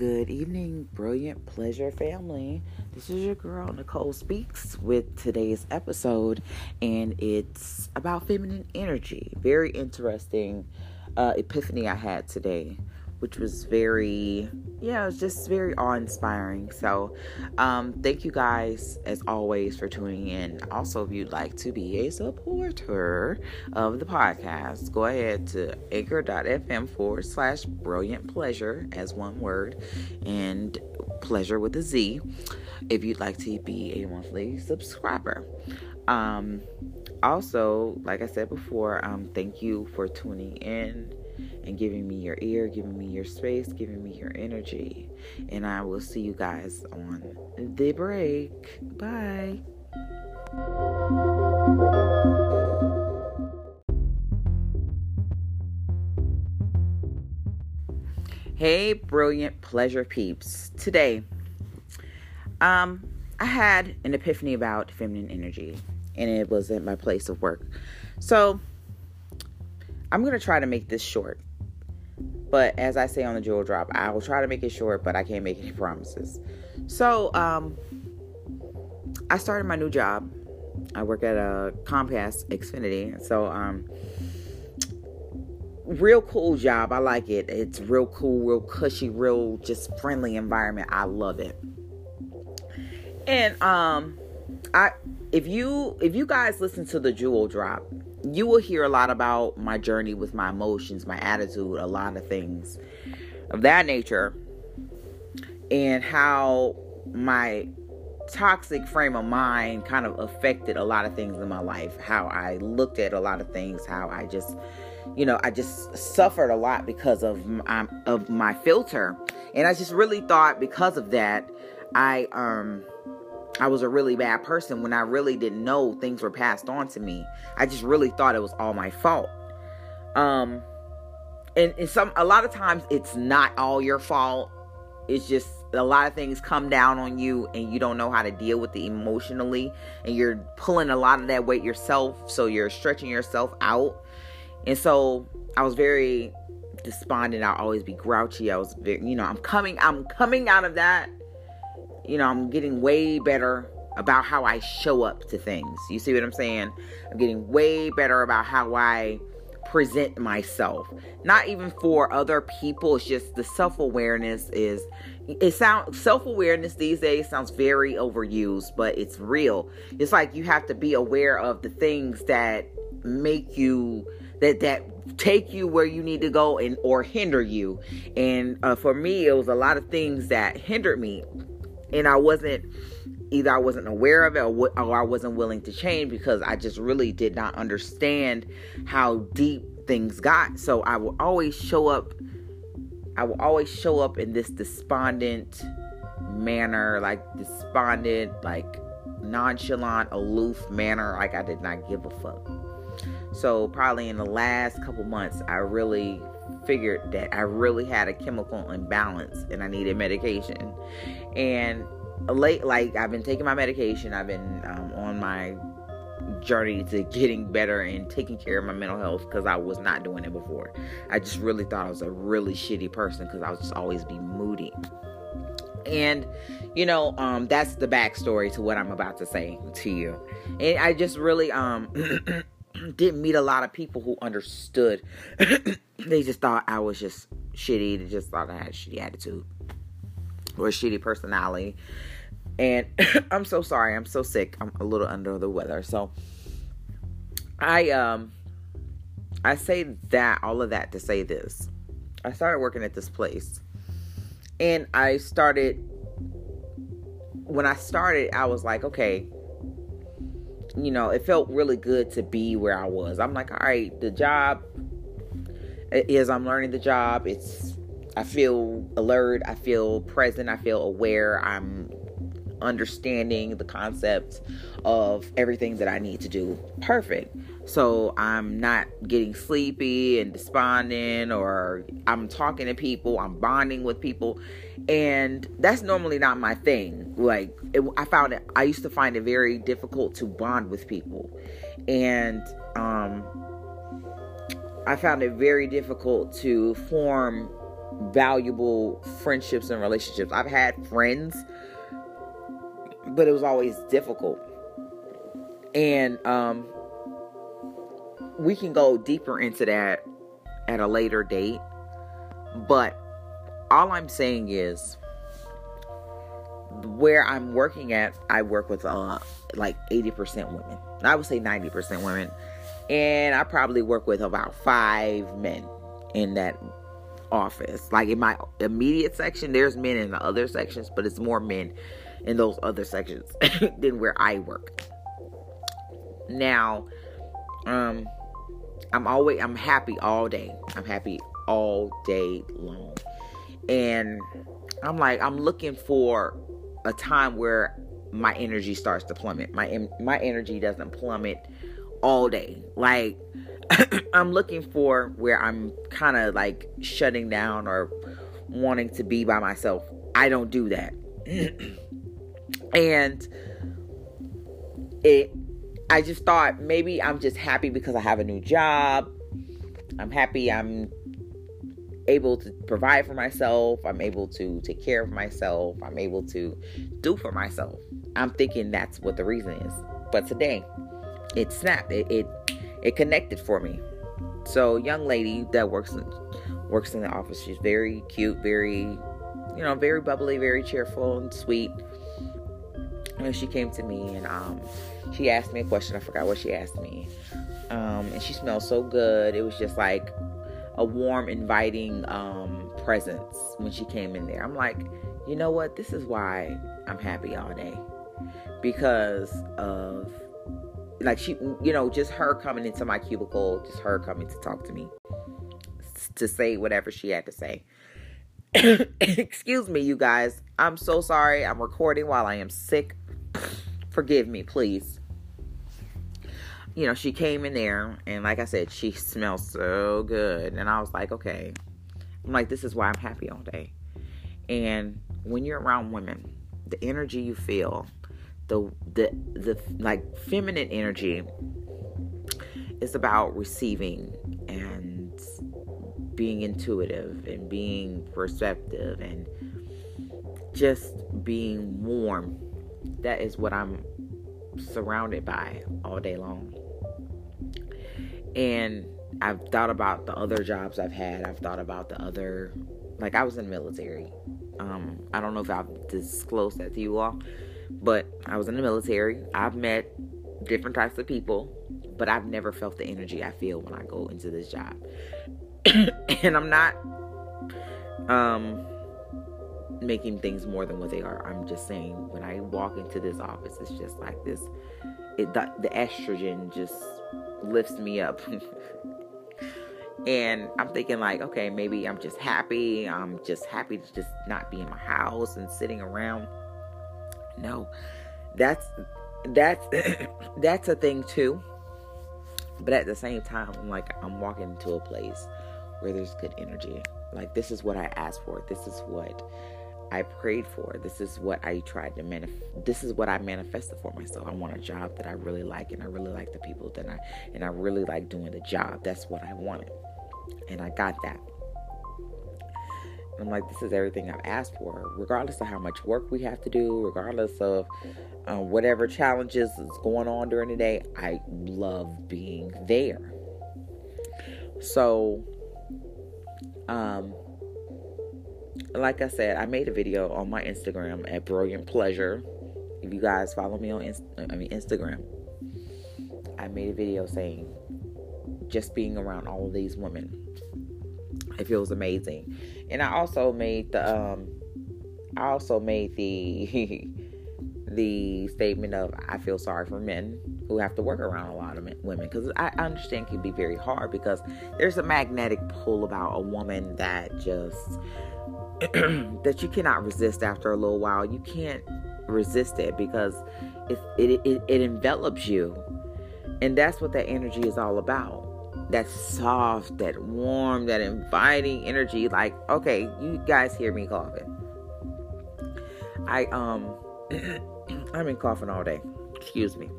good evening, brilliant pleasure family. This is your girl Nicole Speaks with today's episode, and it's about feminine energy. Very interesting uh, epiphany I had today which was very, yeah, it was just very awe inspiring. So, um, thank you guys as always for tuning in. Also, if you'd like to be a supporter of the podcast, go ahead to anchor.fm forward slash brilliant pleasure as one word and pleasure with a Z if you'd like to be a monthly subscriber. Um, also, like I said before, um, thank you for tuning in and giving me your ear, giving me your space, giving me your energy. And I will see you guys on the break. Bye. Hey, brilliant pleasure peeps. Today, um, I had an epiphany about feminine energy, and it was at my place of work. So, I'm going to try to make this short. But as I say on the jewel drop, I will try to make it short, but I can't make any promises. So, um, I started my new job. I work at a Comcast Xfinity. So, um, real cool job. I like it. It's real cool, real cushy, real just friendly environment. I love it. And um, I if you if you guys listen to the jewel drop, you will hear a lot about my journey with my emotions, my attitude, a lot of things of that nature, and how my toxic frame of mind kind of affected a lot of things in my life. How I looked at a lot of things, how I just, you know, I just suffered a lot because of my, of my filter, and I just really thought because of that, I um I was a really bad person when I really didn't know things were passed on to me. I just really thought it was all my fault. Um and, and some a lot of times it's not all your fault. It's just a lot of things come down on you and you don't know how to deal with it emotionally and you're pulling a lot of that weight yourself so you're stretching yourself out. And so I was very despondent. I'll always be grouchy. I was very, you know, I'm coming I'm coming out of that you know, I'm getting way better about how I show up to things. You see what I'm saying? I'm getting way better about how I present myself. Not even for other people, it's just the self-awareness is it sounds self-awareness these days sounds very overused, but it's real. It's like you have to be aware of the things that make you that that take you where you need to go and or hinder you. And uh, for me, it was a lot of things that hindered me and I wasn't either I wasn't aware of it or, or I wasn't willing to change because I just really did not understand how deep things got. So I will always show up I will always show up in this despondent manner, like despondent, like nonchalant, aloof manner, like I did not give a fuck. So probably in the last couple months I really figured that I really had a chemical imbalance and I needed medication. And late, like I've been taking my medication, I've been um, on my journey to getting better and taking care of my mental health because I was not doing it before. I just really thought I was a really shitty person because I was just always be moody. And you know, um, that's the backstory to what I'm about to say to you. And I just really um didn't meet a lot of people who understood. they just thought I was just shitty. They just thought I had a shitty attitude or a shitty personality. And I'm so sorry. I'm so sick. I'm a little under the weather. So I um I say that all of that to say this. I started working at this place. And I started when I started, I was like, okay, you know, it felt really good to be where I was. I'm like, all right, the job is I'm learning the job. It's I feel alert, I feel present, I feel aware. I'm understanding the concept of everything that I need to do perfect. So I'm not getting sleepy and despondent, or I'm talking to people, I'm bonding with people, and that's normally not my thing. Like it, I found it, I used to find it very difficult to bond with people, and um, I found it very difficult to form valuable friendships and relationships. I've had friends, but it was always difficult. And um, we can go deeper into that at a later date. But all I'm saying is where I'm working at, I work with uh, like 80% women. I would say 90% women. And I probably work with about five men in that office. Like in my immediate section, there's men in the other sections, but it's more men in those other sections than where I work. Now, um, I'm always I'm happy all day. I'm happy all day long. And I'm like I'm looking for a time where my energy starts to plummet. My my energy doesn't plummet all day. Like I'm looking for where I'm kind of like shutting down or wanting to be by myself. I don't do that. and it I just thought maybe I'm just happy because I have a new job. I'm happy I'm able to provide for myself. I'm able to take care of myself. I'm able to do for myself. I'm thinking that's what the reason is. But today, it snapped. It it, it connected for me. So, young lady that works in, works in the office. She's very cute, very you know, very bubbly, very cheerful and sweet. And she came to me and um, she asked me a question. I forgot what she asked me. Um, and she smelled so good. It was just like a warm, inviting um, presence when she came in there. I'm like, you know what? This is why I'm happy all day because of like she, you know, just her coming into my cubicle, just her coming to talk to me, to say whatever she had to say. Excuse me, you guys. I'm so sorry. I'm recording while I am sick. Forgive me, please you know, she came in there and like I said, she smelled so good. And I was like, okay. I'm like, this is why I'm happy all day. And when you're around women, the energy you feel, the the the like feminine energy is about receiving and being intuitive and being perceptive and just being warm. That is what I'm surrounded by all day long. And I've thought about the other jobs I've had. I've thought about the other, like I was in the military. Um, I don't know if I've disclosed that to you all, but I was in the military. I've met different types of people, but I've never felt the energy I feel when I go into this job. and I'm not um making things more than what they are. I'm just saying when I walk into this office, it's just like this. It the, the estrogen just lifts me up. and I'm thinking like, okay, maybe I'm just happy. I'm just happy to just not be in my house and sitting around. No, that's that's that's a thing too. But at the same time, I'm like I'm walking into a place where there's good energy. Like this is what I asked for. This is what I prayed for. This is what I tried to manifest. This is what I manifested for myself. I want a job that I really like, and I really like the people that I and I really like doing the job. That's what I wanted, and I got that. I'm like, this is everything I've asked for, regardless of how much work we have to do, regardless of um, whatever challenges is going on during the day. I love being there. So, um, like I said, I made a video on my Instagram at Brilliant Pleasure. If you guys follow me on Inst- I mean Instagram, I made a video saying just being around all of these women, it feels amazing. And I also made the um, I also made the the statement of I feel sorry for men who have to work around a lot of women because I understand it can be very hard because there's a magnetic pull about a woman that just that you cannot resist after a little while. You can't resist it because it, it, it, it envelops you. And that's what that energy is all about. That soft, that warm, that inviting energy. Like, okay, you guys hear me coughing. I um I've been coughing all day. Excuse me.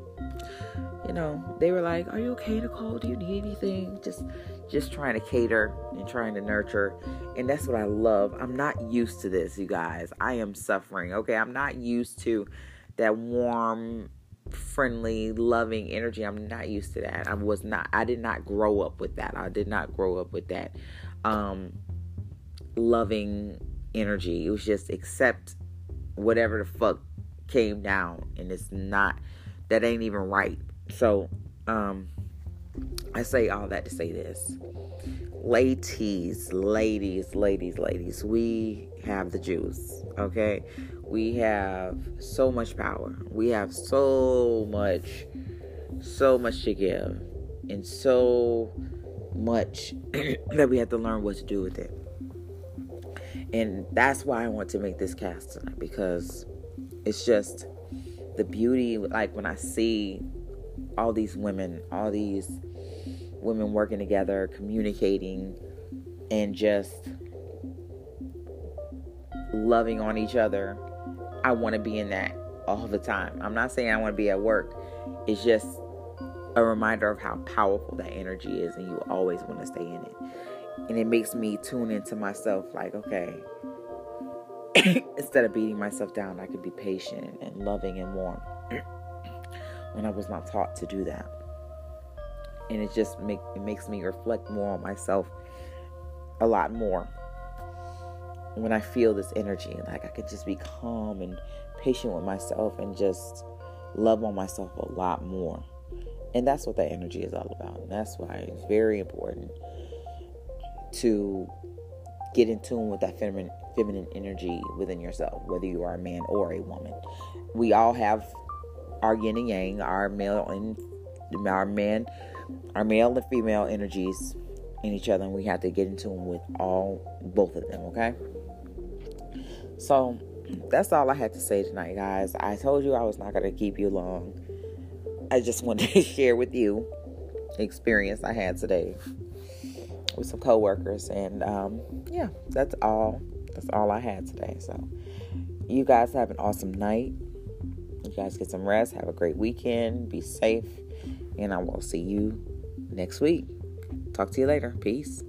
you know, they were like, "Are you okay, Nicole? Do you need anything?" Just just trying to cater and trying to nurture. And that's what I love. I'm not used to this, you guys. I am suffering. Okay, I'm not used to that warm, friendly, loving energy. I'm not used to that. I was not I did not grow up with that. I did not grow up with that um loving energy. It was just accept whatever the fuck came down and it's not that ain't even right. So, um I say all that to say this. Ladies, ladies, ladies, ladies, we have the juice, okay? We have so much power. We have so much, so much to give, and so much that we have to learn what to do with it. And that's why I want to make this cast tonight because it's just the beauty, like when I see all these women, all these women working together, communicating, and just loving on each other. I want to be in that all the time. I'm not saying I want to be at work. It's just a reminder of how powerful that energy is, and you always want to stay in it. And it makes me tune into myself like, okay, instead of beating myself down, I could be patient and loving and warm when I was not taught to do that. And it just make it makes me reflect more on myself a lot more when I feel this energy. Like I could just be calm and patient with myself and just love on myself a lot more. And that's what that energy is all about. And that's why it's very important to get in tune with that feminine feminine energy within yourself, whether you are a man or a woman. We all have our yin and yang, our male and our man, our male and female energies in each other, and we have to get in tune with all both of them. Okay. So that's all I had to say tonight, guys. I told you I was not going to keep you long. I just wanted to share with you the experience I had today with some coworkers, and um, yeah, that's all. That's all I had today. So, you guys have an awesome night. You guys get some rest. Have a great weekend. Be safe, and I will see you next week. Talk to you later. Peace.